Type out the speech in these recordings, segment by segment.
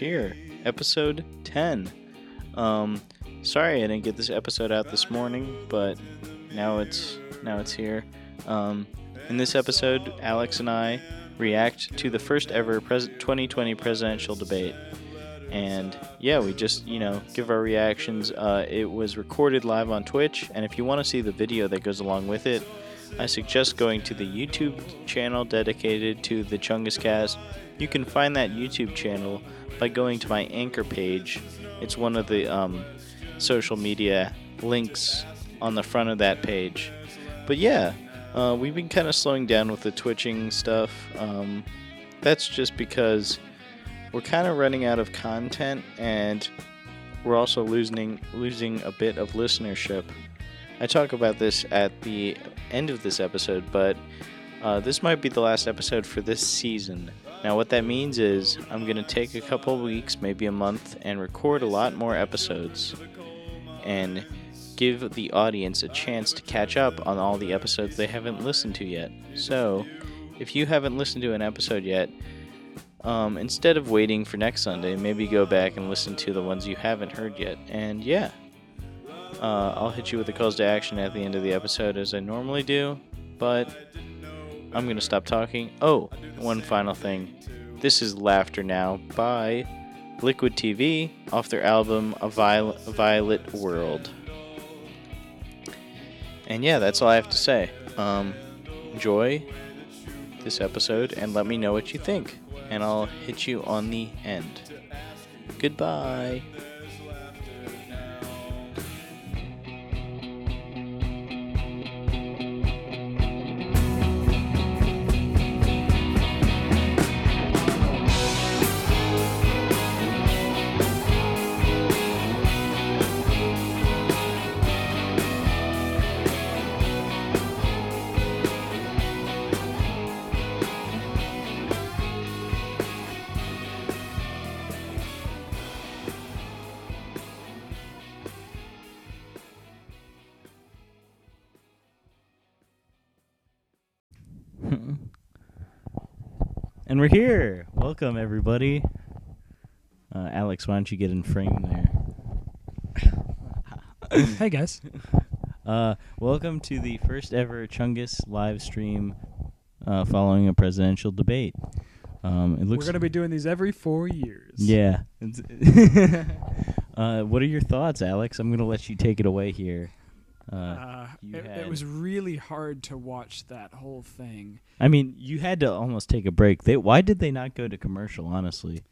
Here. Episode 10. Um sorry I didn't get this episode out this morning, but now it's now it's here. Um in this episode, Alex and I react to the first ever pres- 2020 presidential debate. And yeah, we just, you know, give our reactions. Uh, it was recorded live on Twitch, and if you want to see the video that goes along with it, I suggest going to the YouTube channel dedicated to the Chungus Cast. You can find that YouTube channel by going to my anchor page. It's one of the um, social media links on the front of that page. But yeah, uh, we've been kind of slowing down with the twitching stuff. Um, that's just because we're kind of running out of content and we're also losing losing a bit of listenership. I talk about this at the end of this episode, but uh, this might be the last episode for this season. Now, what that means is I'm going to take a couple weeks, maybe a month, and record a lot more episodes and give the audience a chance to catch up on all the episodes they haven't listened to yet. So, if you haven't listened to an episode yet, um, instead of waiting for next Sunday, maybe go back and listen to the ones you haven't heard yet. And yeah, uh, I'll hit you with the calls to action at the end of the episode as I normally do, but I'm going to stop talking. Oh, one final thing. This is Laughter Now by Liquid TV off their album A Viol- Violet World. And yeah, that's all I have to say. Um, enjoy this episode and let me know what you think. And I'll hit you on the end. Goodbye. And we're here. Welcome, everybody. Uh, Alex, why don't you get in frame there? hey guys. Uh, welcome to the first ever Chungus live stream uh, following a presidential debate. Um, it looks We're gonna be doing these every four years. yeah. Uh, what are your thoughts, Alex? I'm gonna let you take it away here. Uh, Uh, it, had- it was really hard to watch that whole thing. I mean, you had to almost take a break. They why did they not go to commercial? Honestly,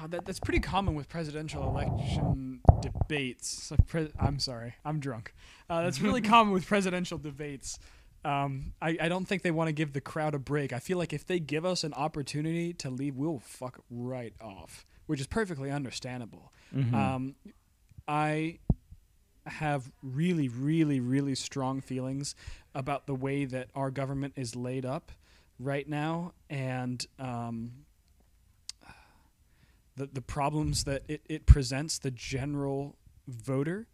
Uh, that, that's pretty common with presidential election debates. Pre- I'm sorry, I'm drunk. Uh, that's really common with presidential debates. Um, I, I don't think they want to give the crowd a break. I feel like if they give us an opportunity to leave, we'll fuck right off, which is perfectly understandable. Mhm. Um, I have really, really, really strong feelings about the way that our government is laid up right now, and um, the the problems that it, it presents the general voter.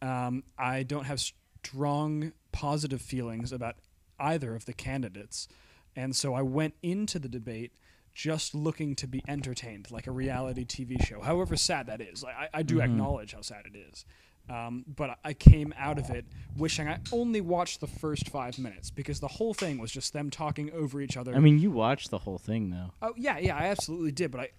Um, I don't have strong positive feelings about either of the candidates. and so I went into the debate just looking to be entertained, like a reality TV show. However sad that is, I, I do acknowledge how sad it is. Um, but I came out of it wishing I only watched the first five minutes because the whole thing was just them talking over each other. I mean, you watched the whole thing though. Oh yeah, yeah, I absolutely did. But I,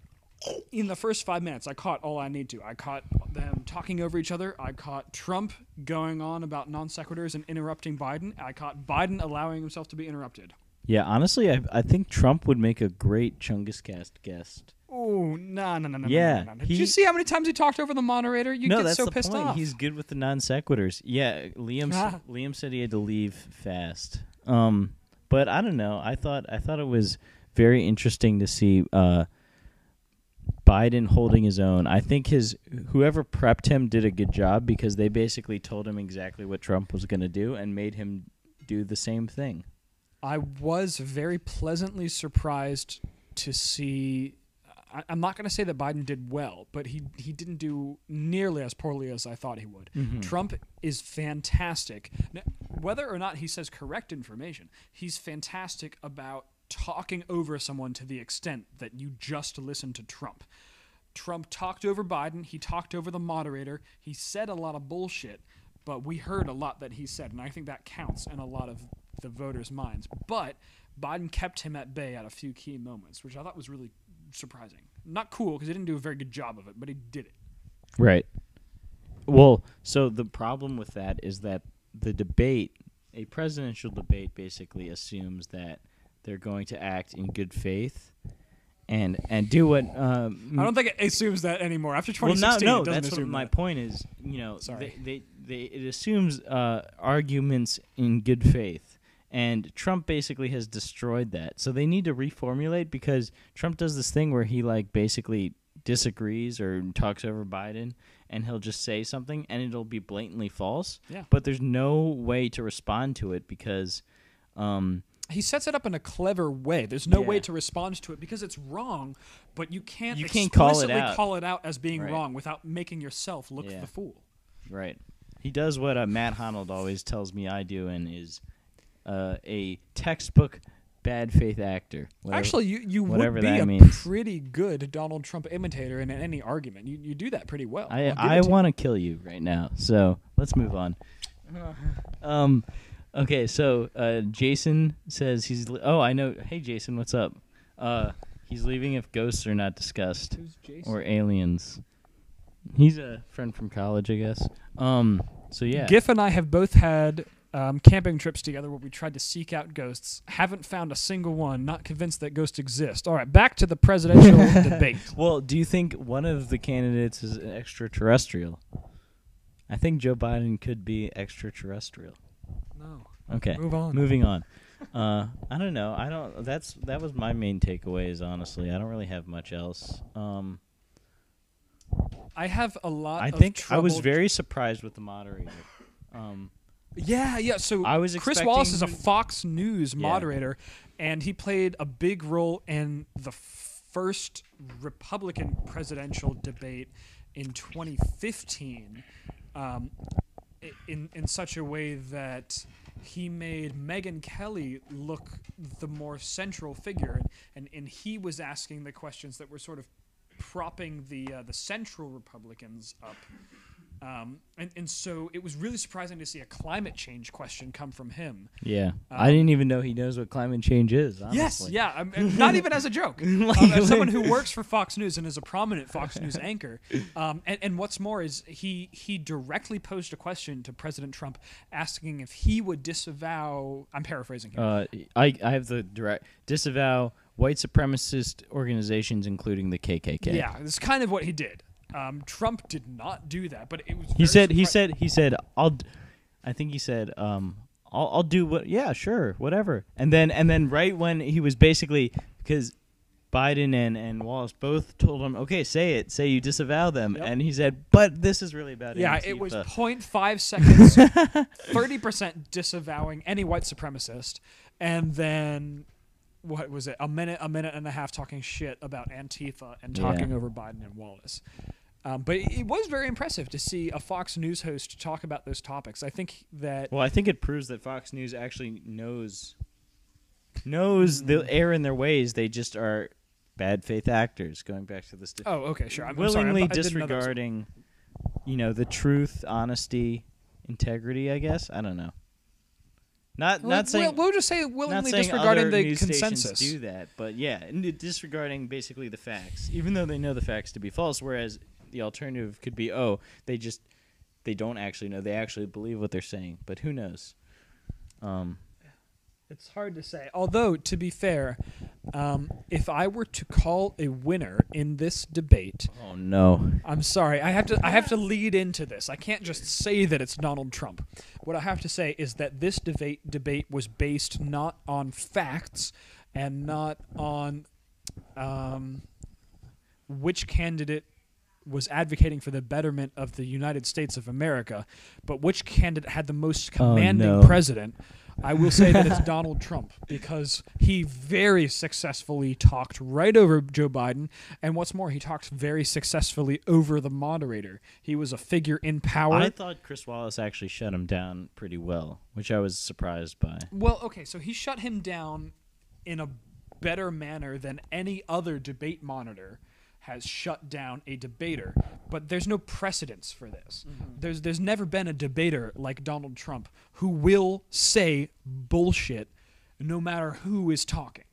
in the first five minutes, I caught all I need to. I caught them talking over each other. I caught Trump going on about non sequiturs and interrupting Biden. I caught Biden allowing himself to be interrupted. Yeah, honestly, I, I think Trump would make a great Chungus Cast guest. Oh no no no no! Yeah, no, no, no. Did he- you see how many times he talked over the moderator? You get so pissed point. off. He's good with the non sequiturs. Yeah, Liam. Ah. Liam said he had to leave fast. Um, but I don't know. I thought I thought it was very interesting to see uh, Biden holding his own. I think his whoever prepped him did a good job because they basically told him exactly what Trump was going to do and made him do the same thing. I was very pleasantly surprised to see. I, I'm not going to say that Biden did well, but he he didn't do nearly as poorly as I thought he would. Mm-hmm. Trump is fantastic. Now, whether or not he says correct information, he's fantastic about talking over someone to the extent that you just listen to Trump. Trump talked over Biden. He talked over the moderator. He said a lot of bullshit, but we heard a lot that he said, and I think that counts in a lot of the voters' minds. But Biden kept him at bay at a few key moments, which I thought was really surprising. Not cool because he didn't do a very good job of it, but he did it. Right. Well, so the problem with that is that the debate, a presidential debate, basically assumes that they're going to act in good faith and and do what. Um, I don't think it assumes that anymore. After well, no, 2016, no. That's what my that. point is. You know, Sorry. They, they, they it assumes uh, arguments in good faith. And Trump basically has destroyed that. So they need to reformulate because Trump does this thing where he like basically disagrees or talks over Biden and he'll just say something and it'll be blatantly false. Yeah. But there's no way to respond to it because um He sets it up in a clever way. There's no Yeah. way to respond to it because it's wrong, but you can't You can't call it out. call it out as being Right. wrong without making yourself look Yeah. the fool. Right. He does what uh, Matt Honnold always tells me I do, and is uh, a textbook bad faith actor. Whatever- Actually, you, you would be a means. pretty good Donald Trump imitator in any argument. You, you do that pretty well. I I it to you. want to kill you right now. So let's move on. Um, okay. So uh, Jason says he's. Li- oh, I know. Hey, Jason, what's up? Uh, he's leaving if ghosts are not discussed Who's Jason? or aliens. He's a friend from college, I guess. Um. So yeah. Giff and I have both had um, camping trips together where we tried to seek out ghosts. Haven't found a single one. Not convinced that ghosts exist. All right, back to the presidential debate. Well, do you think one of the candidates is an extraterrestrial? I think Joe Biden could be extraterrestrial. No. Okay. Move on. Moving on. Uh, I don't know. I don't. That's that was my main takeaways. Honestly, I don't really have much else. Um, I have a lot. I of think I was very surprised with the moderator. Um, Yeah, yeah. So I was Chris Wallace is a Fox News Yeah. moderator, and he played a big role in the first Republican presidential debate in 2015, um, in in such a way that he made Megyn Kelly look the more central figure, and, and, and he was asking the questions that were sort of propping the uh, the central Republicans up. Um, and, and so it was really surprising to see a climate change question come from him. yeah, I didn't even know he knows what climate change is. Honestly. Yes, yeah, um, and not even as a joke. Um, as someone who works for Fox News and is a prominent Fox News anchor, um, and, and what's more is he he directly posed a question to President Trump, asking if he would disavow. I'm paraphrasing here. Uh, I I have the direct disavow white supremacist organizations, including the KKK. yeah, it's kind of what he did. Um, Trump did not do that, but it was. He said he said he said I'll d- I think he said um I'll I'll do what yeah sure whatever and then and then right when he was basically because Biden and and Wallace both told him okay say it say you disavow them Yep. and he said but this is really about Yeah, it was Antifa." 0.5 seconds, 30% disavowing any white supremacist, and then what was it? A minute, a minute and a half talking shit about Antifa and Yeah. talking over Biden and Wallace. Um, but it was very impressive to see a Fox News host talk about those topics. I think that well I think it proves that Fox News actually knows knows they'll err in their ways. They just are bad faith actors. Going back to this, Oh, okay, sure. I'm, sorry. willingly I'm- know disregarding, you know, the truth, honesty, integrity. I guess I don't know. Not Well, not saying we'll, we'll just say willingly disregarding the consensus. do that, but yeah, disregarding basically the facts, even though they know the facts to be false. Whereas the alternative could be, oh, they just they don't actually know, they actually believe what they're saying. But who knows? Um, It's hard to say. Although, to be fair, um, if I were to call a winner in this debate, oh no, I'm sorry. I have to. I have to lead into this. I can't just say that it's Donald Trump. What I have to say is that this debate debate was based not on facts and not on um, which candidate was advocating for the betterment of the United States of America, but which candidate had the most Oh, commanding no. president. I will say that it's Donald Trump because he very successfully talked right over Joe Biden. And what's more, he talked very successfully over the moderator. He was a figure in power. I thought Chris Wallace actually shut him down pretty well, which I was surprised by. well, okay, so he shut him down in a better manner than any other debate monitor has shut down a debater. But there's no precedence for this. There's there's never been a debater like Donald Trump who will say bullshit no matter who is talking.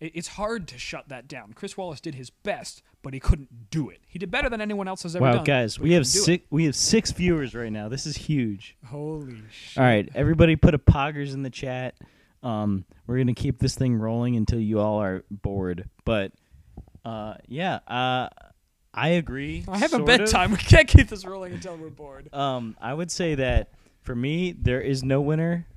It- It's hard to shut that down. Chris Wallace did his best, but he couldn't do it. He did better than anyone else has ever Wow, done. guys, we have couldn't do it. six we have six viewers right now. This is huge. Holy shit! All right, everybody, put a poggers in the chat. Um, we're gonna keep this thing rolling until you all are bored. But uh, yeah, uh, I agree. I have a bedtime. We can't keep this rolling until we're bored. Um, I would say that for me, there is no winner.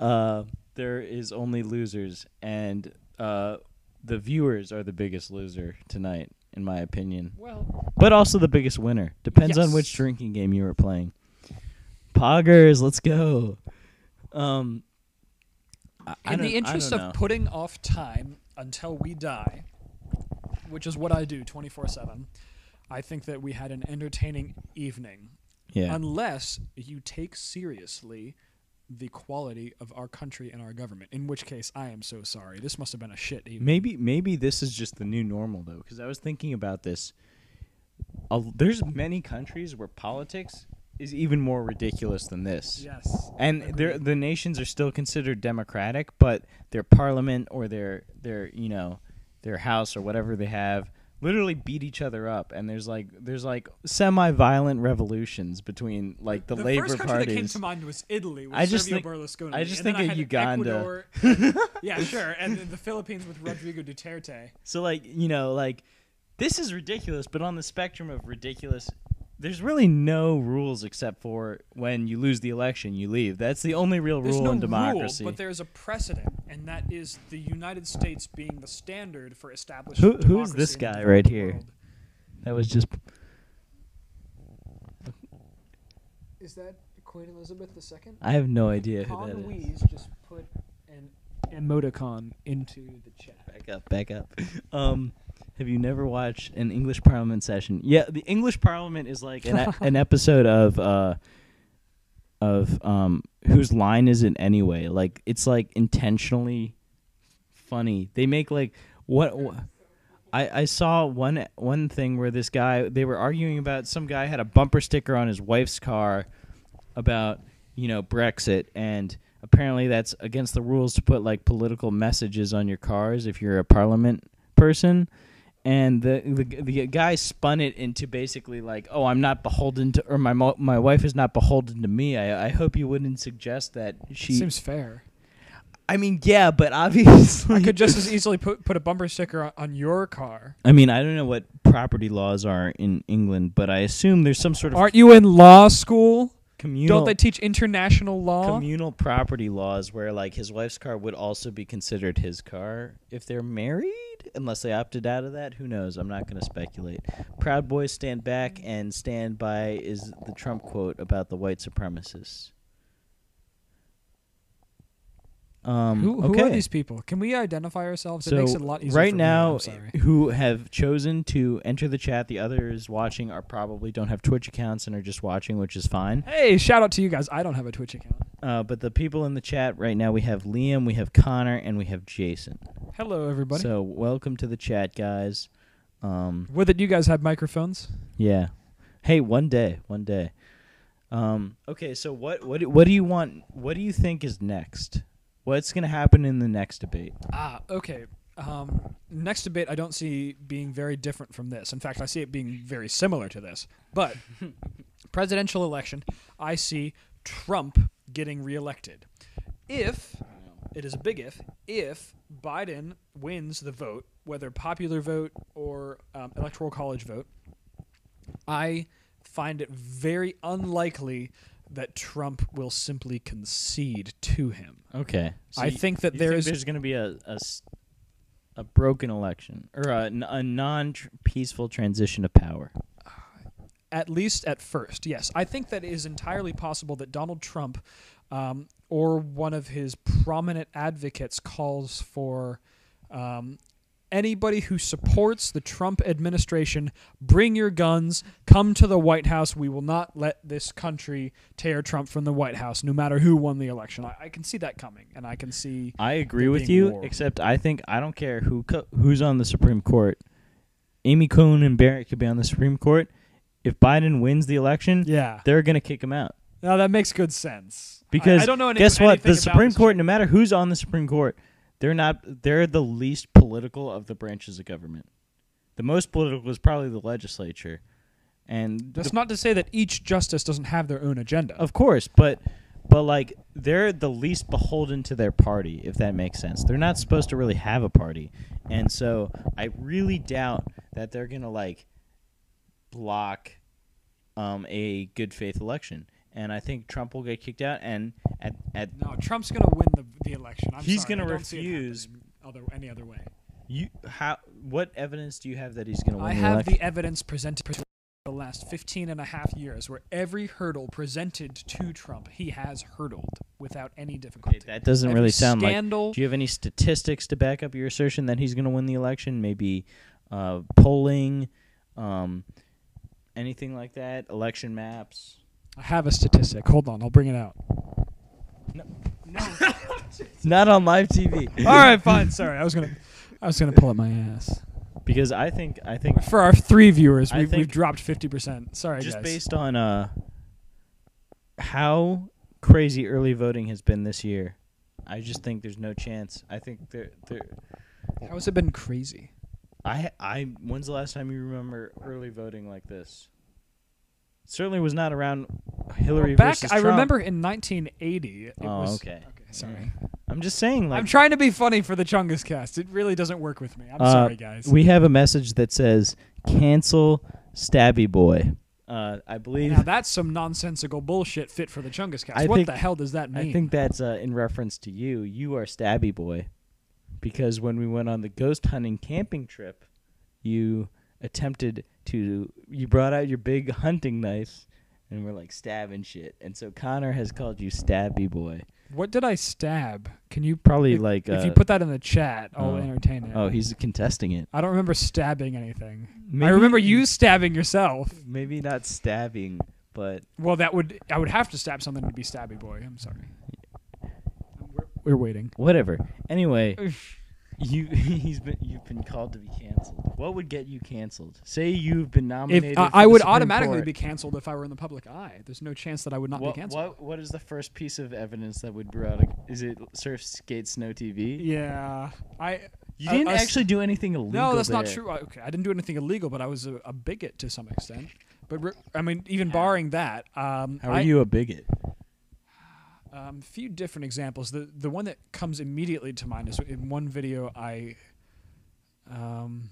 Uh, there is only losers, and uh, the viewers are the biggest loser tonight, in my opinion. Well, But also the biggest winner. Depends on which drinking game you were playing. Poggers, let's go. Um, I- I in don't- the interest of putting off time until we die, which is what I do 24 7, I think that we had an entertaining evening. yeah, Unless you take seriously the quality of our country and our government, in which case I am so sorry. This must have been a shit evening. maybe maybe this is just the new normal though, because I was thinking about this. A- there's many countries where politics is even more ridiculous than this. Yes. and the nations are still considered democratic, but their parliament or their their you know their house or whatever they have literally beat each other up, and there's like there's like semi-violent revolutions between like the, the labor first country parties. that came to mind was Italy. With I just Silvio think- Berlusconi. I just and think of Uganda. And- yeah, sure. And the Philippines with Rodrigo Duterte. So like you know like this is ridiculous, but on the spectrum of ridiculous. There's really no rules except for when you lose the election, you leave. That's the only real There's rule no in democracy. rule, but there's a precedent, and that is the United States being the standard for establishing Who- who's this guy developed right here? world. that was just Is that Queen Elizabeth II? I have no idea who Con that is. Louise just put an emoticon into the chat. Back up, back up. Um, have you never watched an English Parliament session? Yeah, the English Parliament is like an, an episode of uh, of um, whose line is it anyway? Like it's like intentionally funny. They make like what. wha- I, I saw one one thing where this guy they were arguing about some guy had a bumper sticker on his wife's car about you know Brexit and apparently that's against the rules to put like political messages on your cars if you're a parliament person and the the, the guy spun it into basically like oh I'm not beholden to or my mo- my wife is not beholden to me I I hope you wouldn't suggest that she Seems fair. I mean yeah but obviously I could just as easily put put a bumper sticker on, on your car. I mean, I don't know what property laws are in England, but I assume there's some sort of Aren't you in law school? Communal Don't they teach international law? communal property laws where like his wife's car would also be considered his car if they're married, unless they opted out of that. Who knows? I'm not going to speculate. Proud Boys stand back and stand by is the Trump quote about the white supremacists. Um, Who, who okay. are these people? Can we identify ourselves? It so makes it a lot easier. right now, who have chosen to enter the chat, the others watching are probably don't have Twitch accounts and are just watching, which is fine. Hey, shout out to you guys. I don't have a Twitch account. Uh, but the people in the chat right now, we have Liam, we have Connor, and we have Jason. Hello, everybody. So welcome to the chat, guys. Um, that you guys have microphones? yeah. Hey, one day, one day. Um, okay, so what what what do you want? What do you think is next? What's gonna happen in the next debate? Ah, okay. Um, next debate, I don't see being very different from this. In fact, I see it being very similar to this. But presidential election, I see Trump getting reelected. If it is a big if, if Biden wins the vote, whether popular vote or um, electoral college vote, I find it very unlikely that Trump will simply concede to him. Okay, so I you- think that there think is- there's gonna be a a broken election or a non peaceful transition of power. At least at first, yes. I think that it is entirely possible that Donald Trump um, or one of his prominent advocates calls for um, anybody who supports the Trump administration bring your guns, come to the White House. We will not let this country tear Trump from the White House, no matter who won the election. I, I can see that coming, and I can see. I agree with you, war. except I think I don't care who co- who's on the Supreme Court. Amy Coney and Barrett could be on the Supreme Court. If Biden wins the election, Yeah. they're gonna kick him out. Now that makes good sense. Because I, don't know any, guess what? The Supreme Court, no matter who's on the Supreme Court, they're not. They're the least political of the branches of government. The most political is probably the legislature, and That's the- not to say that each justice doesn't have their own agenda. of course, but but like they're the least beholden to their party, if that makes sense. They're not supposed to really have a party, and so I really doubt that they're gonna like block um, a good faith election. And I think Trump will get kicked out, and at at No, Trump's going to win the, the election. I'm He's gonna I don't see it refuse- Other any other way. You how what evidence do you have that he's going to win I the have election? the evidence presented for the last 15 and a half years where every hurdle presented to Trump he has hurdled without any difficulty. Okay, that doesn't Every really sound scandal, like. Do you have any statistics to back up your assertion that he's going to win the election? Maybe uh, polling, um, anything like that, election maps. I have a statistic. Hold on, I'll bring it out. No. no. Not on live TV. All right, fine. Sorry, I was gonna, I was gonna pull up my ass. because I think I think For our three viewers, I we've, we've dropped 50%. Sorry, just guys. based on uh how crazy early voting has been this year, I just think there's no chance. I think there there How has it been crazy? I I when's the last time you remember early voting like this? Certainly was not around Hillary Well, back, versus I remember in 1980. It Oh, was, okay. Okay, sorry. I'm just saying like I'm trying to be funny for the Chungus cast. It really doesn't work with me. I'm Uh, sorry, guys. we have a message that says cancel Stabby Boy. Uh, I believe now that's some nonsensical bullshit fit for the Chungus cast. I what think- the hell does that mean? I think that's uh, in reference to you. You are Stabby Boy because when we went on the ghost hunting camping trip, you attempted to you brought out your big hunting knife and we're like stabbing shit. And so Connor has called you Stabby Boy. what did I stab? Can you Probably if, like if you uh, put that in the chat, I'll oh. entertain it. Oh, he's contesting it. I don't remember stabbing anything. I remember you stabbing yourself. Maybe not stabbing, but Well, that would I would have to stab something to be stabby boy. I'm sorry. We're, we're waiting. whatever. Anyway, you he's been you've been called to be canceled. What would get you canceled? Say you've been nominated. If I, for I would Supreme automatically Court. be canceled if I were in the public eye. There's no chance that I would not what, be canceled. what what is the first piece of evidence that would bring out? A, is it Surf Skate Snow TV? Yeah, I. You didn't s- actually do anything illegal. No, that's not true. I- Okay, I didn't do anything illegal, but I was a, a bigot to some extent. But I mean, even barring that, um, How are I, you a bigot? Um, a few different examples. The the one that comes immediately to mind is in one video I. Um,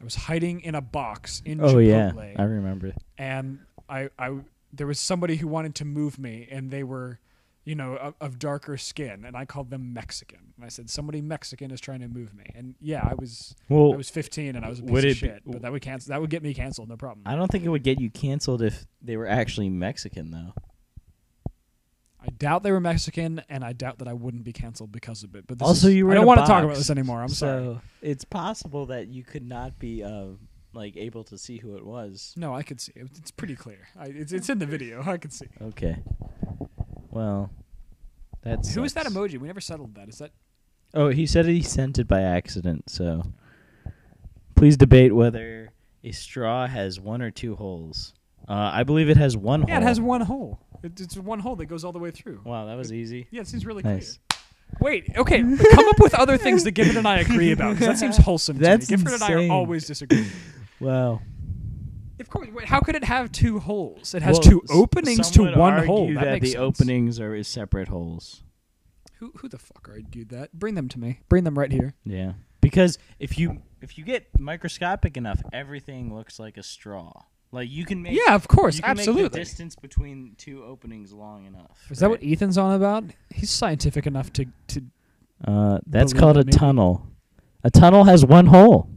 I was hiding in a box in Oh yeah, I remember. and I, I there was somebody who wanted to move me, and they were, you know, of, of darker skin, and I called them Mexican. And I said somebody Mexican is trying to move me, and yeah, I was Well, I was 15 and I was a piece of it be- shit, but that would cancel that would get me canceled, no problem. I don't think it would get you canceled if they were actually Mexican though. I, doubt they were Mexican, and I doubt that I wouldn't be canceled because of it. But this Also, is- you were I don't want to talk about this anymore. I'm sorry. it's possible that you could not be uh, like able to see who it was. No, I could see it. It's pretty clear. I, it's it's in the video. I could see. Okay. Well, that's Who is that emoji? We never settled that. Is that Oh, he said he sent it by accident. So please debate whether a straw has one or two holes. Uh, I believe it has one hole. Yeah, it has one hole. It, it's one hole that goes all the way through. Wow, that was easy. Yeah, it seems really Nice. clear. Wait, okay, come up with other things that Gifford and I agree about because that seems wholesome. to me. That's Gifford and I are always disagreeing. Wow. Of course, wait, how could it have two holes? It has Well, two openings to one argue hole. That, That, makes the sense. openings are separate holes. Who who the fuck argued that? Bring them to me. Bring them right here. Yeah. Because if you if you get microscopic enough, everything looks like a straw. Like you can make Yeah, of course, you can Make absolutely. the distance between two openings long enough. Is that what? Ethan's on about? He's scientific enough to to Uh, that's called a maybe. tunnel. A tunnel has one hole.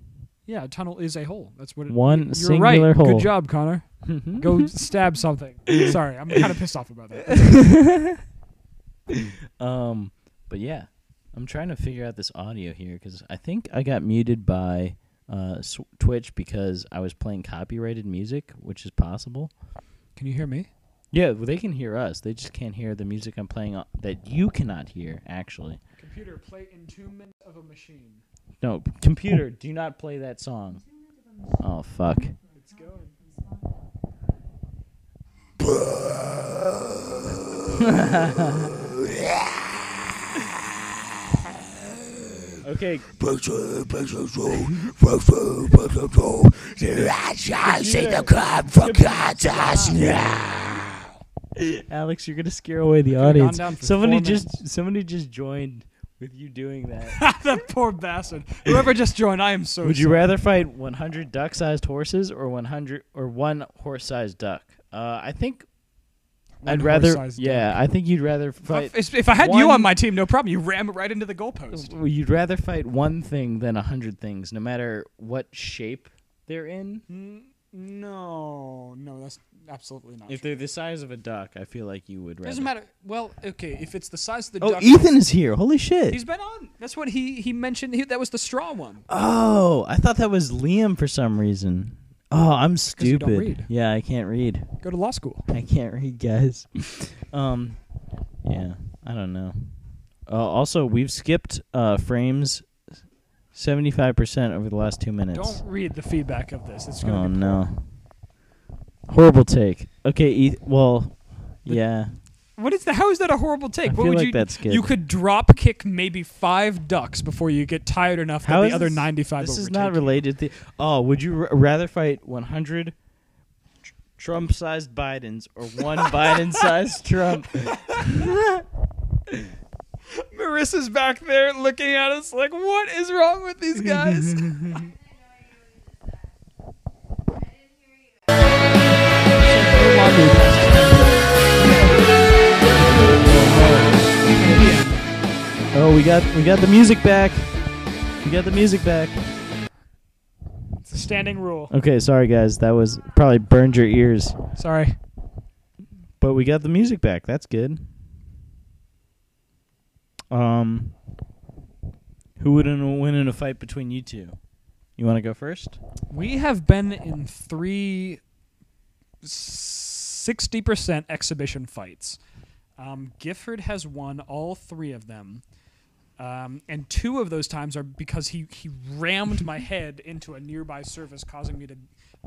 yeah. A tunnel is a hole. That's what it, One You're singular right. hole. Good job, Connor. Go stab something. Sorry, I'm kind of pissed off about that. Um, but yeah, I'm trying to figure out this audio here because I think I got muted by uh, S- Twitch because I was playing copyrighted music, which is possible. Can you hear me? Yeah, well, they can hear us. They just can't hear the music I'm playing o- that you cannot hear. Actually, Computer, play Entombment of a Machine. no. Computer, do not play that song. Oh fuck. It's going. Okay. Alex, you're gonna scare away the audience. Somebody just somebody just joined with you doing that. that poor bastard. Whoever just joined, I am so. Would you sorry. rather fight 100 duck-sized horses or 100 or one horse-sized duck? Uh, I think One I'd rather. horse-sized Yeah, I think you'd rather fight. If, if I had you one- on my team, no problem. You ram it right into the goalpost. well, You'd rather fight one thing than a hundred things, no matter what shape they're in. Mm, No, no, that's absolutely not. If true. they're the size of a duck, I feel like you would rather. doesn't matter. Well, okay, if it's the size of the Oh, duck. Ethan is here! Holy shit! He's been on. That's what he he mentioned. He, that was the straw one. Oh, I thought that was Liam for some reason. Oh, I'm stupid. Yeah, I can't read. Go to law school. I can't read, guys. um, yeah, I don't know. Uh, also, we've skipped uh, frames seventy-five percent over the last two minutes. Don't read the feedback of this. It's gonna oh be no! Horrible take. Okay, e- well, The- yeah. What is that? How is that a horrible take? I what feel would like you? that's good. You could drop kick maybe five ducks before you get tired enough How that the other this- ninety-five. This is not related to. Oh, would you r- rather fight one hundred Trump-sized Bidens or one Biden-sized Trump? Marissa's back there looking at us like, what is wrong with these guys? We got we got the music back. We got the music back. it's a standing rule. Okay, sorry guys, that was probably burned your ears. Sorry. But we got the music back. That's good. Um, who would in- win in a fight between you two? You want to go first? We have been in three 60% exhibition fights. Um, Gifford has won all three of them. Um, and two of those times are because he, he rammed my head into a nearby surface, causing me to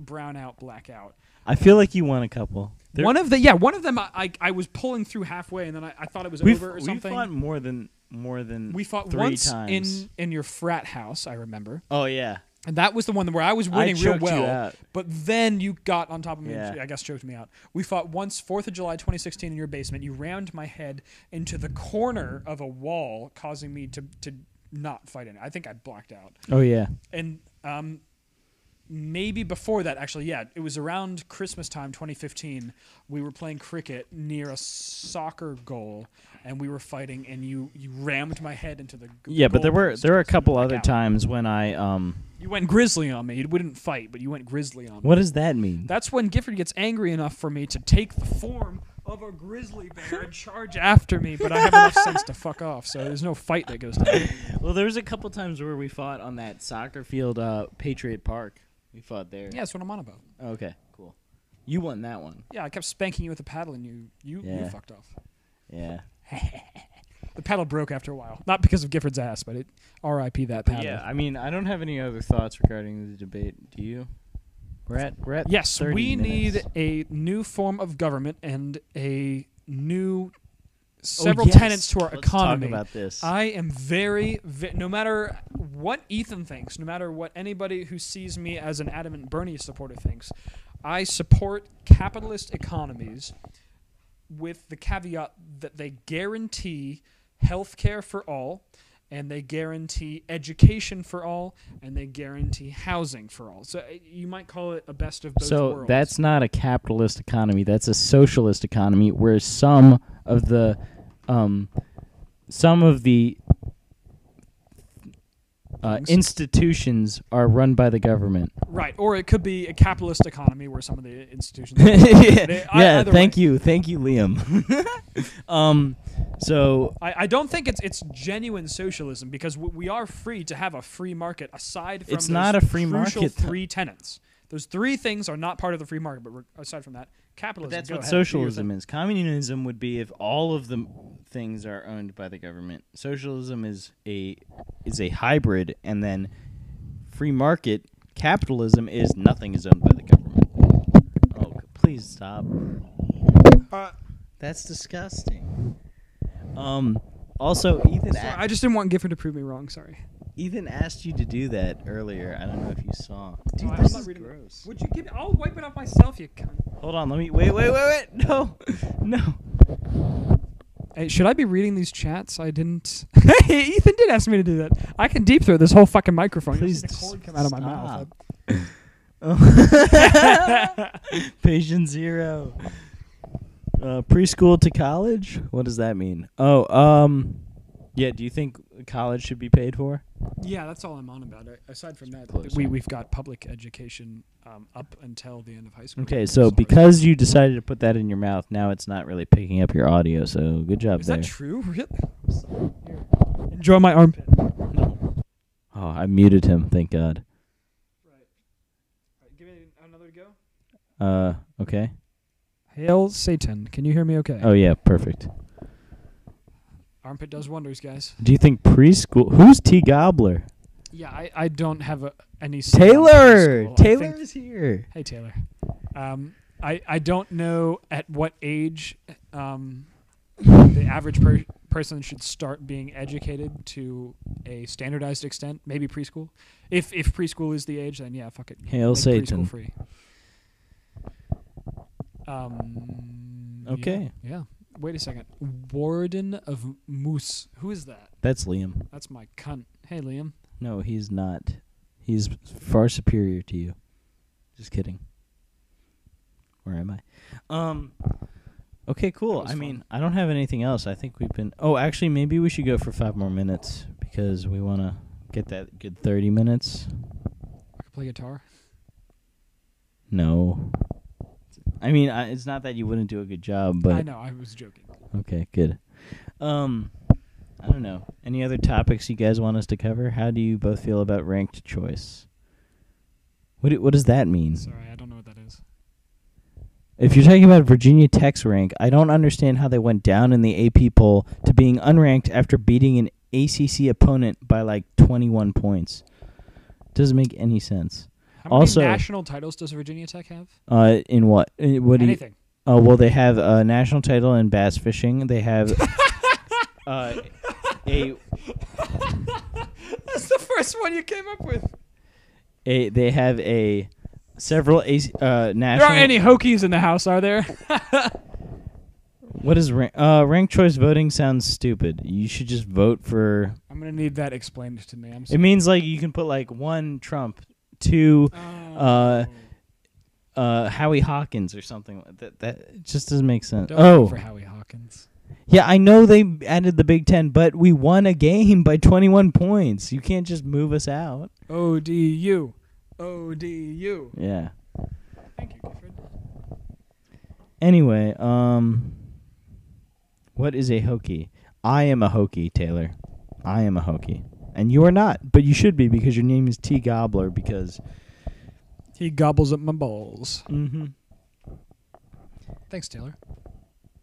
brown out, black out. I feel like you won a couple. There- one of the yeah, one of them I, I, I was pulling through halfway, and then I, I thought it was we've, over or something. fought more than more than we fought three once times. in in your frat house, I remember, Oh yeah, and that was the one where I was I winning real choked you well. But then you got on top of me. and Yeah. I guess choked me out. We fought once, Fourth of July, 2016, in your basement. You rammed my head into the corner of a wall, causing me to to not fight in. I think I blacked out. Oh yeah. And um, maybe before that, actually, yeah, it was around Christmas time, 2015. We were playing cricket near a soccer goal, and we were fighting, and you you rammed my head into the. g- Yeah, but there were there were a couple other out. times when I um. You went grizzly on me. You wouldn't fight, but you went grizzly on me. What does that mean? That's when Gifford gets angry enough for me to take the form of a grizzly bear and charge after me, but I have enough sense to fuck off, so there's no fight that goes down. Well, there was a couple times where we fought on that soccer field, uh, Patriot Park. We fought there. Yeah, that's what I'm on about. Oh, okay, cool. You won that one. Yeah, I kept spanking you with a paddle, and you you, you fucked off. Yeah. The paddle broke after a while, not because of Gifford's ass, but it R.I.P. that paddle. Yeah, I mean, I don't have any other thoughts regarding the debate. Do you? We're at we're at Yes, 30 we need a new form of government and a new several Oh, yes. tenets to our Let's economy. Talk about this. I am very, ve- no matter what Ethan thinks, no matter what anybody who sees me as an adamant Bernie supporter thinks, I support capitalist economies with the caveat that they guarantee health care for all, and they guarantee education for all, and they guarantee housing for all. So uh, you might call it a best of both so worlds. that's not a capitalist economy. That's a socialist economy where some of the um some of the uh, institutions are run by the government. right, or it could be a capitalist economy where some of the institutions. yeah, I- yeah thank way. you, thank you, Liam. um, so I, I don't think it's it's genuine socialism because w- we are free to have a free market aside from It's not a free market, three tenants. Those three things are not part of the free market, but re- aside from that, capitalism. that's what ahead, socialism is. Communism would be if all of the things are owned by the government. Socialism is a is a hybrid, and then free market capitalism is nothing is owned by the government. Oh, please stop. Uh, That's disgusting. Um. Also, Ethan sorry, a- I just didn't want Gifford to prove me wrong. Sorry. Ethan asked you to do that earlier. I don't know if you saw. Dude, Oh, I'm this not is reading gross. Would you give? I'll wipe it off myself, you cunt. Hold on, let me wait, wait, wait, wait. No, no. Hey, should I be reading these chats? I didn't. hey, Ethan did ask me to do that. I can deep throat this whole fucking microphone. You'll Please the cord come out of my mouth. stop. Patient zero. Uh, preschool to college. What does that mean? Oh, um, yeah. Do you think college should be paid for? Yeah, that's all I'm on about. I- Aside from that, close we we've got public education um, up until the end of high school. Okay, so Sorry. because you decided to put that in your mouth, now it's not really picking up your audio. So good job is there. that true? Really? Here. Enjoy my armpit. Oh, I muted him. Thank God. Right. Give it another go. Uh, okay. Hail Satan! Can you hear me? Okay. Oh yeah, perfect. Armpit does wonders, guys. Do you think preschool? Who's T Gobbler? Yeah, I, I don't have a, any. Taylor. Taylor think- is here. Hey Taylor. Um, I I don't know at what age um, the average per- person should start being educated to a standardized extent. Maybe preschool. If if preschool is the age, then yeah, fuck it. Hail Satan. Free. Um. yeah, Okay. Yeah. Wait a second. Warden of Moose. Who is that? That's Liam. That's my cunt. Hey Liam. No, he's not. He's far superior to you. Just kidding. Where am I? Um. Okay, cool. I fun. mean, I don't have anything else. I think we've been. Oh, actually, maybe we should go for five more minutes because we want to get that good thirty minutes. I could play guitar. No. I mean, I, it's not that you wouldn't do a good job, but I know. I was joking. Okay, good. Um, I don't know. Any other topics you guys want us to cover? How do you both feel about ranked choice? What do, what does that mean? Sorry, I don't know what that is. If you're talking about Virginia Tech's rank, I don't understand how they went down in the AP poll to being unranked after beating an ACC opponent by like 21 points. Doesn't make any sense. How many Also- national titles does Virginia Tech have? Uh, in what? uh, What do you? Anything. Oh well, they have a national title in bass fishing. They have uh, a That's the first one you came up with. a they have a several a uh national. There aren't any Hokies in the house, are there? What is rank? Uh, ranked choice voting sounds stupid. You should just vote for. I'm gonna need that explained to me. I'm It means like you can put like one Trump, two uh, Oh. uh Howie Hawkins or something that. That just doesn't make sense. Don't oh vote for Howie Hawkins. yeah, I know they added the Big Ten, but we won a game by 21 points. You can't just move us out. ODU. ODU. Yeah. Thank you, Gifford. Anyway, um, what is a hokey? I am a hokey, Taylor. I am a hokey, and you are not, but you should be because your name is T Gobbler. Because He gobbles up my balls. mm-hmm. Thanks, Taylor.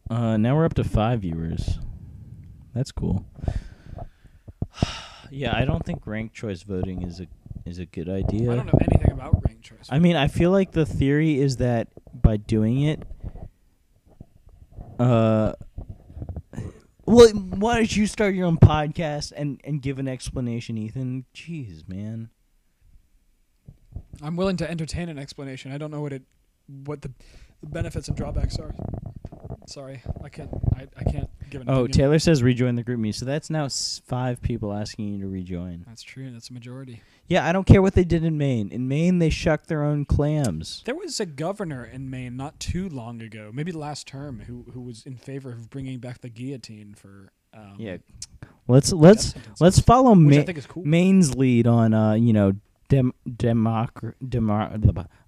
uh, now we're up to five viewers. That's cool. yeah, I don't think ranked choice voting is a is a good idea. I don't know anything about ranked choice. I mean, I feel like the theory is that by doing it, uh, well, why don't you start your own podcast and and give an explanation, Ethan? Jeez, man. I'm willing to entertain an explanation. I don't know what it, what the, the benefits and drawbacks are. Sorry, I can't. I, I can't give an. Oh, opinion. Taylor says rejoin the GroupMe, so that's now s- five people asking you to rejoin. That's true. That's a majority. Yeah, I don't care what they did in Maine. In Maine, they shucked their own clams. There was a governor in Maine not too long ago, maybe last term, who who was in favor of bringing back the guillotine for. Um, Yeah, let's let's let's follow Ma- cool. Maine's lead on uh, you know, dem democ demar-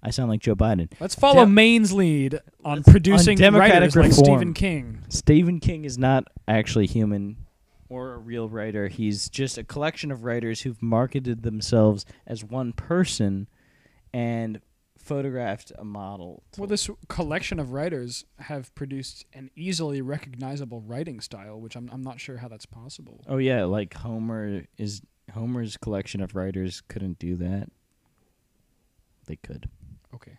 I sound like Joe Biden. Let's follow Dem- Maine's lead on on producing democratic writers like reform. Stephen King. Stephen King is not actually human or a real writer. He's just a collection of writers who've marketed themselves as one person and photographed a model. Well, this collection of writers have produced an easily recognizable writing style, which I'm I'm not sure how that's possible. oh yeah, like Homer is Homer's collection of writers couldn't do that. They could. Okay.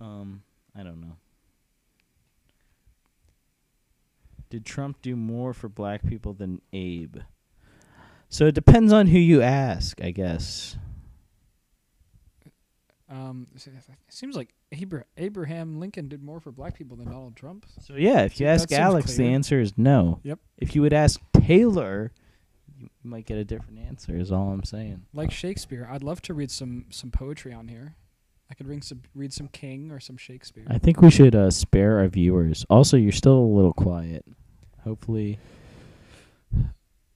Um, I don't know. Did Trump do more for black people than Abe? So it depends on who you ask, I guess. Um, it seems like Abra- Abraham Lincoln did more for black people than Donald Trump. So yeah, if you That ask seems Alex, the answer is no. Yep. If you would ask Taylor, you might get a different answer. Is all I'm saying. Like Shakespeare, I'd love to read some some poetry on here. I could read some read some King or some Shakespeare. I think we should uh, spare our viewers. Also, you're still a little quiet. Hopefully,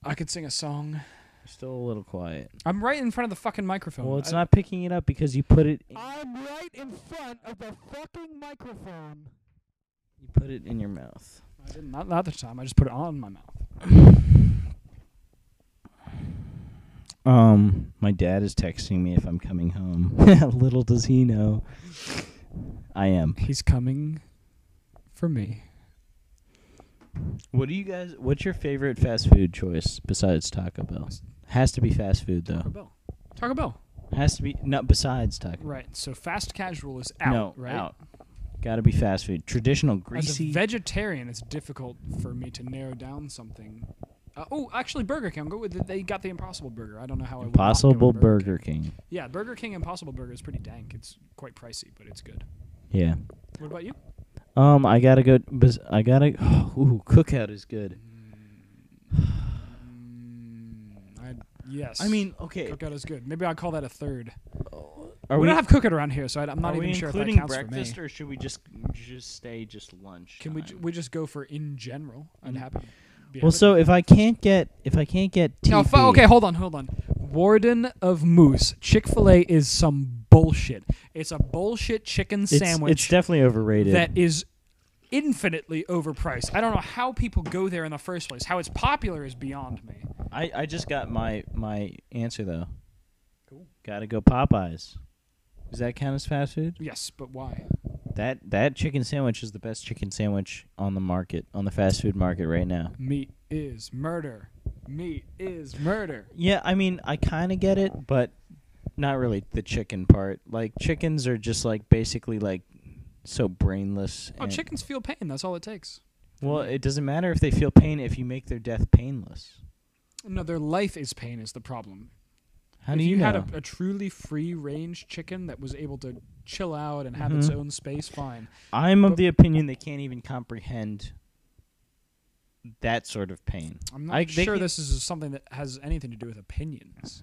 I could sing a song. you're still a little quiet. I'm right in front of the fucking microphone. Well, it's I- not picking it up because you put it. I'm right in front of the fucking microphone. You put it in your mouth. I didn't. Not, not this time. I just put it on my mouth. Um, my dad is texting me if I'm coming home. Little does he know. I am. He's coming for me. What do you guys? What's your favorite fast food choice besides Taco Bell? Has to be fast food though. Taco Bell. Taco Bell. Has to be not besides Taco. Right. So fast casual is out. no, right. out. Got to be fast food. Traditional greasy. As a greasy. vegetarian, it's difficult for me to narrow down something. Uh, oh, actually, Burger King. I'll go with the, they got the Impossible Burger. I don't know how I would not go with Impossible Burger King. Yeah, Burger King Impossible Burger is pretty dank. It's quite pricey, but it's good. Yeah. What about you? Um, I gotta go. bes- I gotta. Ooh, Cookout is good. Mm, I, yes. I mean, okay. Cookout is good. Maybe I'll call that a third. Are we, we don't have Cookout around here, so I, am not are even we sure if that including counts breakfast for me. or should we just just stay just lunch? Can we ju- we just go for in general? I'd Mm. happy. Well, so if I can't get if I can't get No, fu- okay, hold on, hold on. Warden of Moose. Chick Fil A is some bullshit. It's a bullshit chicken it's, sandwich it's definitely overrated. that is infinitely overpriced. I don't know how people go there in the first place. How it's popular is beyond me. I I just got my my answer though. Cool. Got to go Popeyes. Does that count as fast food? Yes, but why? That that chicken sandwich is the best chicken sandwich on the market on the fast food market right now. Meat is murder. Meat is murder. Yeah, I mean, I kind of get it, but not really the chicken part. Like chickens are just like basically like so brainless. Oh, chickens feel pain. That's all it takes. Well, it doesn't matter if they feel pain if you make their death painless. No, their life is pain is the problem. How if do you, had know? a, a truly free range chicken that was able to chill out and have its Mhm. own space, fine. I'm of the opinion they can't even comprehend that sort of pain. I'm not I- sure can- this is something that has anything to do with opinions.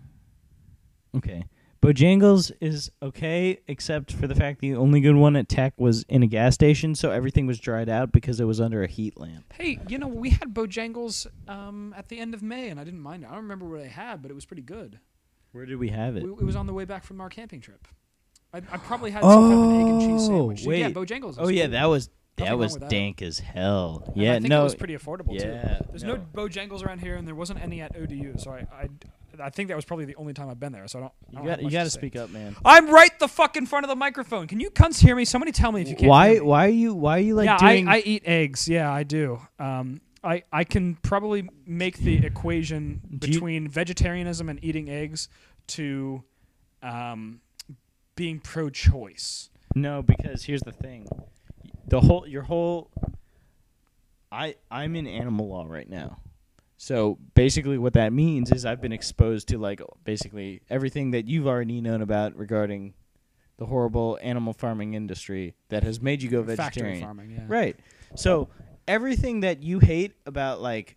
Okay. Bojangles is okay, except for the fact the only good one at Tech was in a gas station, so everything was dried out because it was under a heat lamp. Hey, you know, we had Bojangles um, at the end of May, and I didn't mind it. I don't remember what I had, but it was pretty good. Where did we have it? We, it was on the way back from our camping trip. I, I probably had some kind of an egg and cheese Oh, sandwich. Yeah, wait. Bojangles. is oh yeah, cool. that was that wrong was with that. dank as hell. And yeah, I think no, it was pretty affordable yeah, too. There's no. Bojangles around here, and there wasn't any at ODU. So I, I, I think that was probably the only time I've been there. So I don't. I you don't got have you much got to to say. speak up, man. I'm right the fuck in front of the microphone. Can you cunts hear me? Somebody tell me if you can't. why hear me. why are you why are you like yeah, doing? I, I eat eggs. Yeah, I do. Um, I I can probably make the equation Do you- between vegetarianism and eating eggs to, um, being pro-choice. No, because here's the thing. The whole your whole I I'm in animal law right now. So basically what that means is I've been exposed to like basically everything that you've already known about regarding the horrible animal farming industry that has made you go Factory vegetarian. farming. Yeah. Right. So everything that you hate about like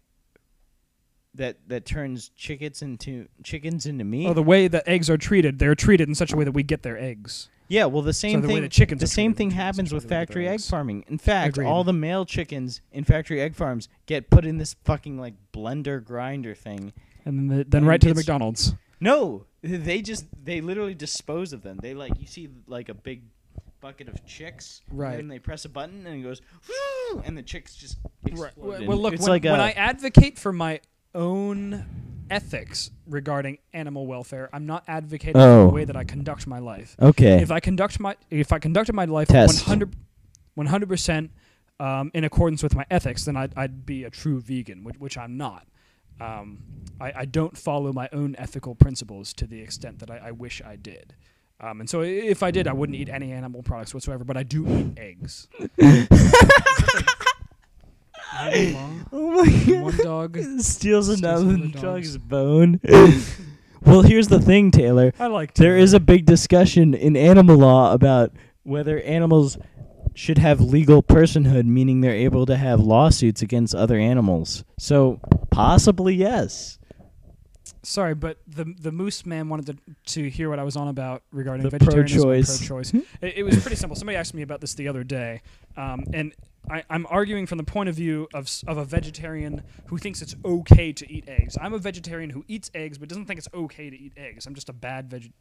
that that turns chickens into chickens into meat. Oh, the way that eggs are treated, they're treated in such a way that we get their eggs. Yeah, well, the same the way thing. the chickens the same thing in terms of happens with way they get their factory egg farming. In fact, Agreed. all the male chickens in factory egg farms get put in this fucking like blender grinder thing. And then, the, then And right to the McDonald's. No, they just they literally dispose of them. They like you see like a big bucket of chicks, Right. And they press a button and it goes, and the chicks just explode. Well, well, look, it's when, like when a- I advocate for my own ethics regarding animal welfare, I'm not advocating Oh. the way that I conduct my life. okay, If I conduct my if I conducted my life Test. 100 percent um, in accordance with my ethics, then I'd, I'd be a true vegan, which, which I'm not. Um, I, I don't follow my own ethical principles to the extent that I, I wish I did. Um, and so if I did, I wouldn't eat any animal products whatsoever, but I do eat eggs. oh my god. One dog. steals another dog's bone. well, here's the thing, Taylor. I like There is a big discussion in animal law about whether animals should have legal personhood, meaning they're able to have lawsuits against other animals. So, possibly yes. Sorry, but the the moose man wanted to, to hear what I was on about regarding The vegetarianism pro-choice. and pro-choice. it, it was pretty simple. Somebody asked me about this the other day, um, and I, I'm arguing from the point of view of of a vegetarian who thinks it's okay to eat eggs. I'm a vegetarian who eats eggs but doesn't think it's okay to eat eggs. I'm just a bad veg.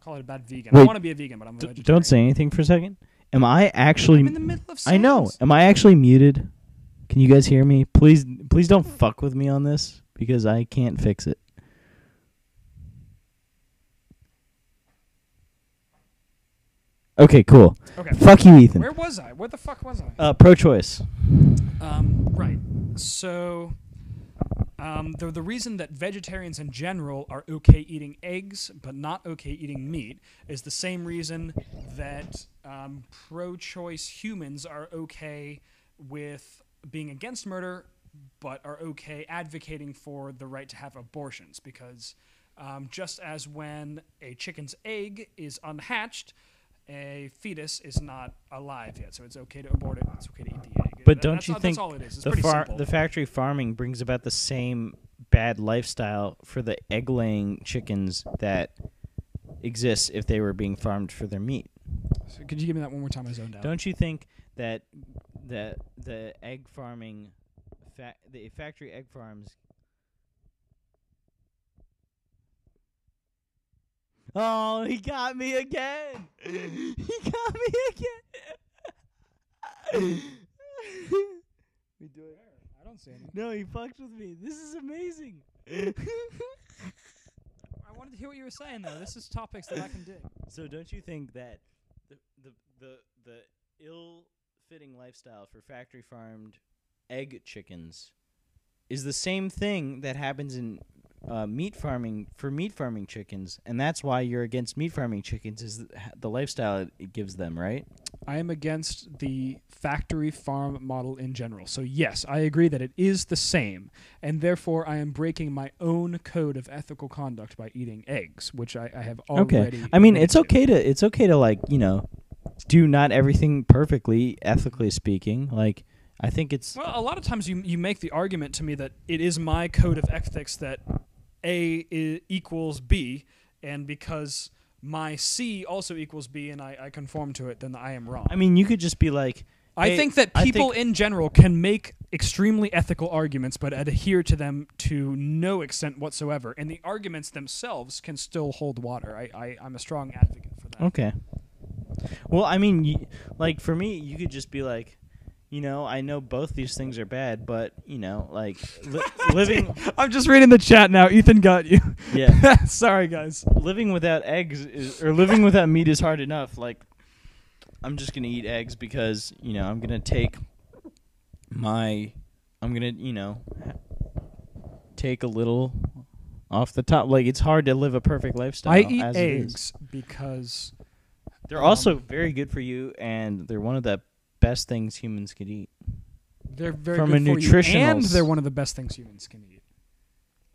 Call it a bad vegan. I want to be a vegan, but I'm a D- vegetarian. don't say anything for a second. Am I actually? I'm in the middle of. I know. Am I actually muted? Can you guys hear me? Please, please don't fuck with me on this because I can't fix it. Okay, cool. Okay. Fuck you, Ethan. Where was I? Where the fuck was I? Uh, pro-choice. Um, right. So, um, the the reason that vegetarians in general are okay eating eggs but not okay eating meat is the same reason that um, pro-choice humans are okay with being against murder but are okay advocating for the right to have abortions because um, just as when a chicken's egg is unhatched. A fetus is not alive yet, so it's okay to abort it. It's okay to eat the egg. But That- don't you all, think that's all it is? The far the factory farming brings about the same bad lifestyle for the egg laying chickens that exists if they were being farmed for their meat. So could you give me that one more time? I zoned out. Don't you think that that the egg farming fa- the factory egg farms Oh, he got me again. He got me again. we do it. I don't see any. No, he fucked with me. This is amazing. I wanted to hear what you were saying though. This is topics that I can dig. so don't you think that the the the, the ill-fitting lifestyle for factory farmed egg chickens is the same thing that happens in uh, meat farming for meat farming chickens, and that's why you're against meat farming chickens is the, the lifestyle it, it gives them, right? I am against the factory farm model in general. So yes, I agree that it is the same, and therefore I am breaking my own code of ethical conduct by eating eggs, which I, I have already. Okay. I mean, it's to. okay to it's okay to like you know do not everything perfectly, ethically speaking. Like I think it's Well, a lot of times you you make the argument to me that it is my code of ethics that A equals B, and because my C also equals B, and I, I conform to it, then I am wrong. I mean, you could just be like, I hey, think that people think- in general can make extremely ethical arguments, but adhere to them to no extent whatsoever, and the arguments themselves can still hold water. I, I I'm a strong advocate for that. Okay. Well, I mean, like for me, you could just be like, you know, I know both these things are bad, but you know, like li- living, I'm just reading the chat now. Ethan got you. yeah, Sorry, guys. living without eggs is, or living without meat is hard enough. Like, I'm just gonna eat eggs because you know I'm gonna take my, I'm gonna you know take a little off the top. Like it's hard to live a perfect lifestyle. I eat as it is. eggs because They're also very good for you, and they're one of the best things humans could eat. they're very From good a for you, nutritional and s- they're one of the best things humans can eat.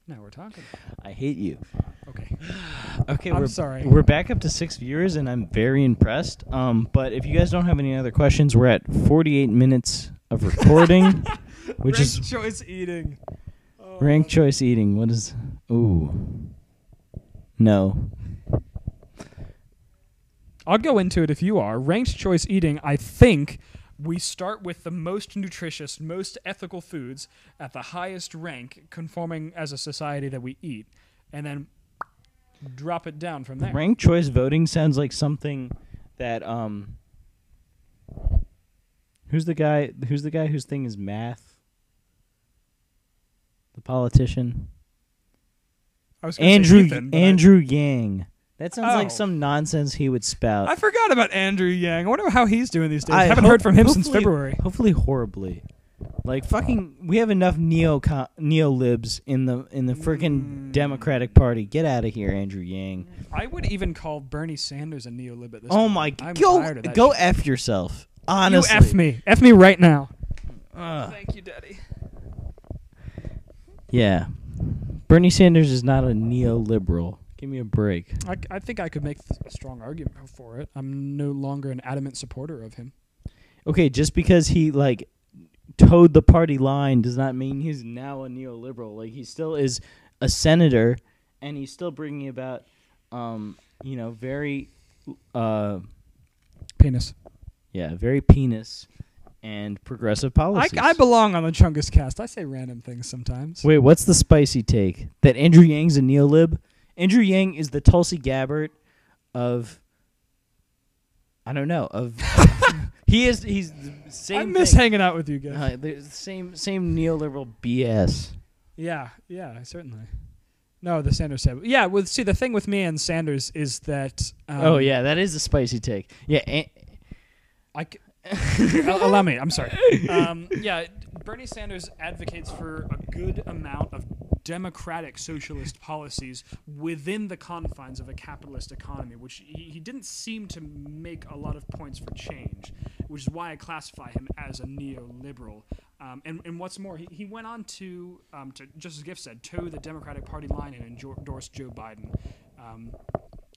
Now we're talking. I hate you. Okay. Okay, I'm we're sorry. We're back up to six viewers, and I'm very impressed. Um, but if you guys don't have any other questions, we're at 48 minutes of recording, which Ranked is choice eating. Oh. rank choice eating. What is? Ooh, no. I'll go into it if you are. Ranked choice eating, I think we start with the most nutritious, most ethical foods at the highest rank, conforming as a society that we eat, and then drop it down from there. Rank choice voting sounds like something that um. Who's the guy? Who's the guy whose thing is math? The politician. I was Andrew Ethan, but I- Andrew Yang. That sounds Oh. like some nonsense he would spout. I, forgot about Andrew Yang. I wonder how he's doing these days. I I haven't hope- heard from him since hopefully- February. Hopefully horribly. Like fucking we have enough neo neo libs in the in the freaking Mm. Democratic Party. Get out of here, Andrew Yang. I would even call Bernie Sanders a neolib at this Oh point. my I'm go tired of that go shit. F yourself. Honestly. You F me. F me right now. Ugh. Thank you, Daddy. yeah. Bernie Sanders is not a neoliberal. Give me a break. I, I think I could make a strong argument for it. I'm no longer an adamant supporter of him. Okay, just because he like toed the party line does not mean he's now a neoliberal. Like he still is a senator, and he's still bringing about, um, you know, very, uh, Penis. yeah, very penis and progressive I, policies. I belong on the Chungus cast. I say random things sometimes. Wait, what's the spicy take? That Andrew Yang's a neolib? Andrew Yang is the Tulsi Gabbard of. I don't know of. he is. He's the same. I miss thing. hanging out with you guys. Uh, the same same neoliberal BS. Yeah, yeah, certainly. No, the Sanders said. Yeah, with see the thing with me and Sanders is that. Um, oh yeah, that is a spicy take. Yeah, and, I c- allow me. I'm sorry. Um, yeah, Bernie Sanders advocates for a good amount of democratic socialist policies within the confines of a capitalist economy, which he, he didn't seem to make a lot of points for change, which is why I classify him as a neoliberal. Um, and, and what's more, he, he went on to, um, to, just as Giff said, toe the Democratic Party line and endor- endorse Joe Biden. Um,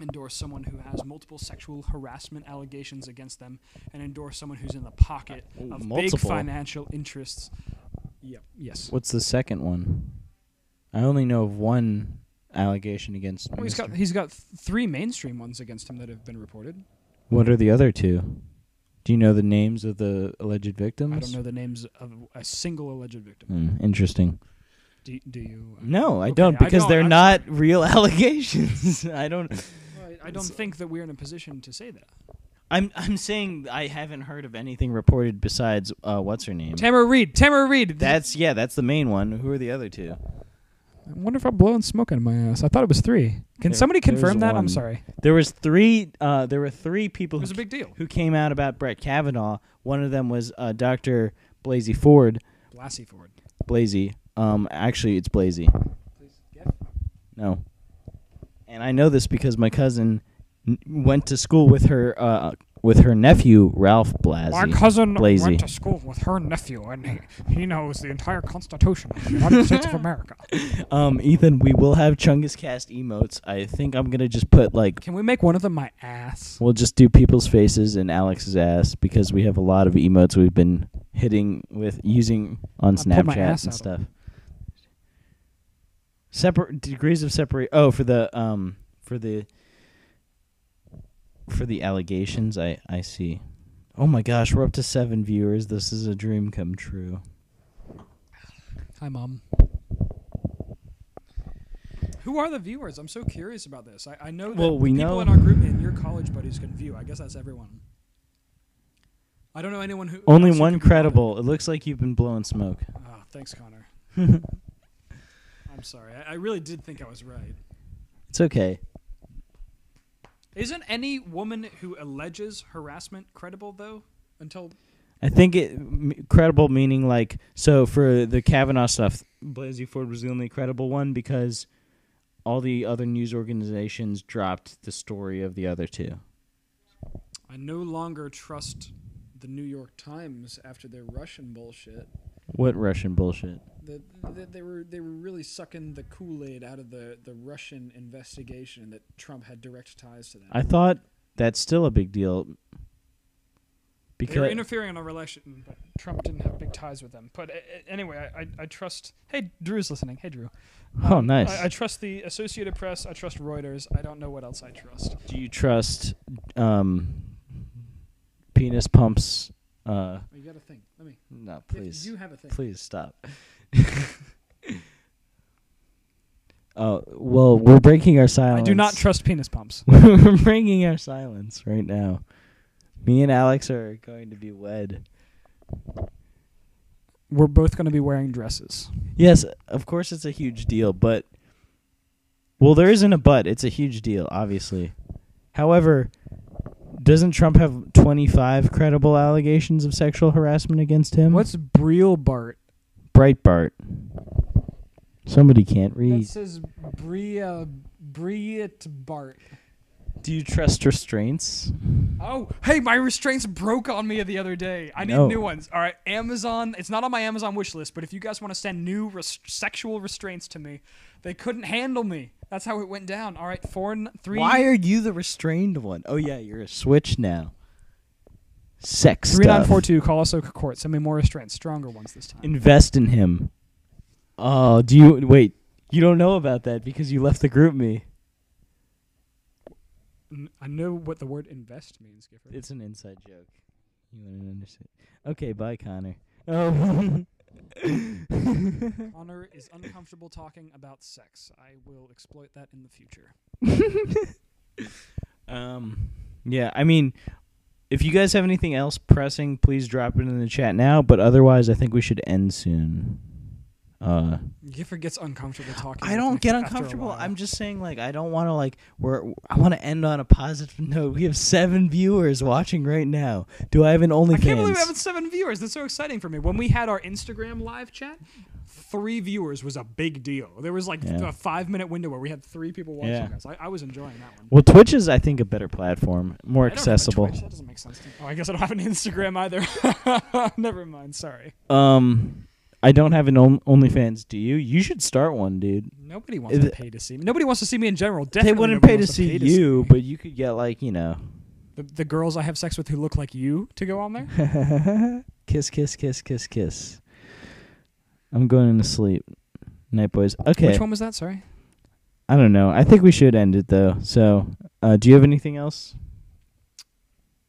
endorse someone who has multiple sexual harassment allegations against them, and endorse someone who's in the pocket Ooh, of big multiple. financial interests. Yep. Yes. what's the second one? I only know of one allegation against. Well, he's got he's got three mainstream ones against him that have been reported. What are the other two? Do you know the names of the alleged victims? I don't know the names of a single alleged victim. Hmm, interesting. Do, do you? uh, No, I Okay, don't I because don't- they're I'm not real allegations. I don't. Well, I- I don't think that we're in a position to say that. I'm I'm saying I haven't heard of anything reported besides uh, what's her name. Tamara Reade. Tamara Reade. That's yeah, that's the main one. Who are the other two? I wonder if I'm blowing smoke out of my ass. I thought it was three. Can There- somebody there's confirm that? one. I'm sorry. There was three. Uh, there were three people It who, was a big deal. who came out about Brett Kavanaugh. One of them was uh, Dr. Blasey Ford. Blasey Ford. Blasey. Um, actually, it's Blasey. No. And I know this because my cousin n- went to school with her uh, with her nephew Ralph Blasey. My cousin Blasey. went to school with her nephew, and he, he knows the entire Constitution of the United States of America. Um, Ethan, we will have Chungus Cast emotes. I think I'm gonna just put like Can we make one of them my ass? we'll just do people's faces and Alex's ass because we have a lot of emotes we've been hitting with using on I Snapchat and stuff. Separate degrees of separate. Oh, for the um for the for the allegations, I I see. Oh my gosh, we're up to seven viewers. This is a dream come true. Hi, mom. Who are the viewers? I'm so curious about this. I, I know that Well, we people know- in our group and your college buddies can view. I guess that's everyone. I don't know anyone who. Only one credible. It looks like you've been blowing smoke. Oh, thanks, Connor. I'm sorry. I, I really did think I was right. It's okay. Isn't any woman who alleges harassment credible though? Until I think it m- credible meaning like so for the Kavanaugh stuff, Blasey Ford was the only credible one because all the other news organizations dropped the story of the other two. I no longer trust the New York Times after their Russian bullshit. What Russian bullshit? The, the, they were they were really sucking the Kool Aid out of the, the Russian investigation that Trump had direct ties to them. I thought that's still a big deal. Because they were interfering in our relation, but Trump didn't have big ties with them. But uh, anyway, I, I, I trust. Hey, Drew's listening. Hey, Drew. Oh, Um, nice. I, I trust the Associated Press. I trust Reuters. I don't know what else I trust. do you trust um, penis pumps? Uh, Oh, you got to think. Let me. no, If please, You have a thing. please stop. Oh well, we're breaking our silence. I do not trust penis pumps. we're breaking our silence right now. Me and Alex are going to be wed. We're both going to be wearing dresses. Yes, of course it's a huge deal, but well, there isn't a but. It's a huge deal, obviously. However, doesn't Trump have 25 credible allegations of sexual harassment against him? What's Briel Bart? Breitbart? Somebody can't read. That says Bria Briet Bart. Do you trust restraints? Oh, hey, my restraints broke on me the other day. I need No. new ones. All right, Amazon. It's not on my Amazon wish list, but if you guys want to send new res- sexual restraints to me, they couldn't handle me. That's how it went down. All right, four, n- three, Why are you the restrained one? Oh yeah, you're a switch now. Sex three nine four two. Call us Oak Court. Send me more restraints, stronger ones this time. Invest in him. Oh, do you wait? You don't know about that because you left the GroupMe. N- I know what the word invest means, Gifford. It's an inside joke. You wouldn't understand. Okay, bye, Connor. Oh. Connor is uncomfortable talking about sex. I will exploit that in the future. um. Yeah, I mean, if you guys have anything else pressing, please drop it in the chat now. But otherwise, I think we should end soon. Uh. Gifford gets uncomfortable talking. I don't get uncomfortable. I'm just saying, like, I don't want to, like, we're. I want to end on a positive note. We have seven viewers watching right now. Do I have an OnlyFans? I can't believe we have seven viewers. That's so exciting for me. When we had our Instagram live chat, three viewers was a big deal. There was like Yeah. a five minute window where we had three people watching Yeah. us. I, I was enjoying that one. Well, Twitch is, I think, a better platform, more I don't have a accessible. Twitch. That doesn't make sense to. Oh, I guess I don't have an Instagram either. Never mind. Sorry. Um, I don't have an OnlyFans. Do you? You should start one, dude. Nobody wants to pay to see me. Nobody wants to see me in general. they wouldn't pay to see pay you, me. but you could get like you know, the, the girls I have sex with who look like you to go on there. kiss, kiss, kiss, kiss, kiss. I'm going to sleep. Night, boys. Okay. Which one was that? Sorry. I don't know. I think we should end it though. So, uh, do you have anything else?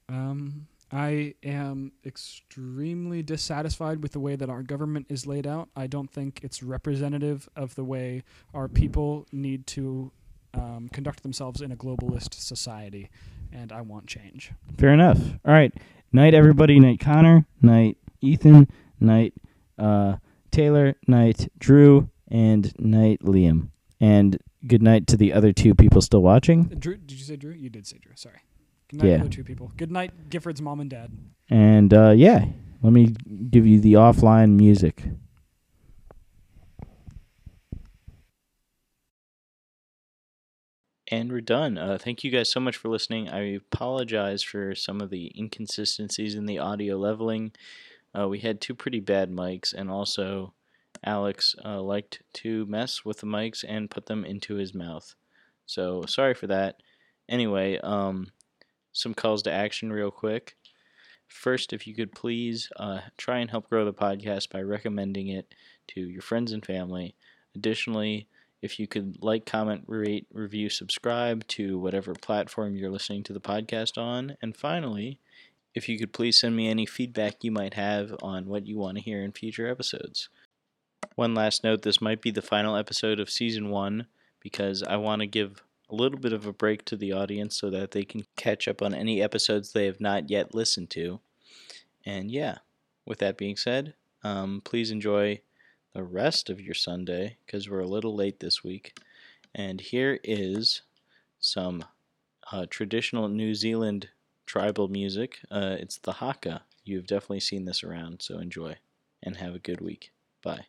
Um, I am extremely dissatisfied with the way that our government is laid out. I don't think it's representative of the way our people need to um, conduct themselves in a globalist society, and I want change. Fair enough. All right. Night, everybody. Night, Connor. Night, Ethan. Night, uh, Taylor. Night, Drew. And night, Liam. And good night to the other two people still watching. Drew, did you say Drew? You did say Drew. Sorry. Good night, Yeah. other two people. Good night, Gifford's mom and dad. And uh, yeah, let me give you the offline music. And we're done. Uh, thank you guys so much for listening. I apologize for some of the inconsistencies in the audio leveling. Uh, we had two pretty bad mics, and also Alex uh, liked to mess with the mics and put them into his mouth. So sorry for that. Anyway, um, some calls to action real quick. First, if you could please uh, try and help grow the podcast by recommending it to your friends and family. Additionally, if you could like, comment, rate, review, subscribe to whatever platform you're listening to the podcast on. And finally, if you could please send me any feedback you might have on what you want to hear in future episodes. One last note this might be the final episode of season one because I want to give a little bit of a break to the audience so that they can catch up on any episodes they have not yet listened to. And yeah, with that being said, um, please enjoy the rest of your Sunday because we're a little late this week. And here is some uh, traditional New Zealand tribal music. Uh, it's the haka. You've definitely seen this around, so enjoy and have a good week. Bye.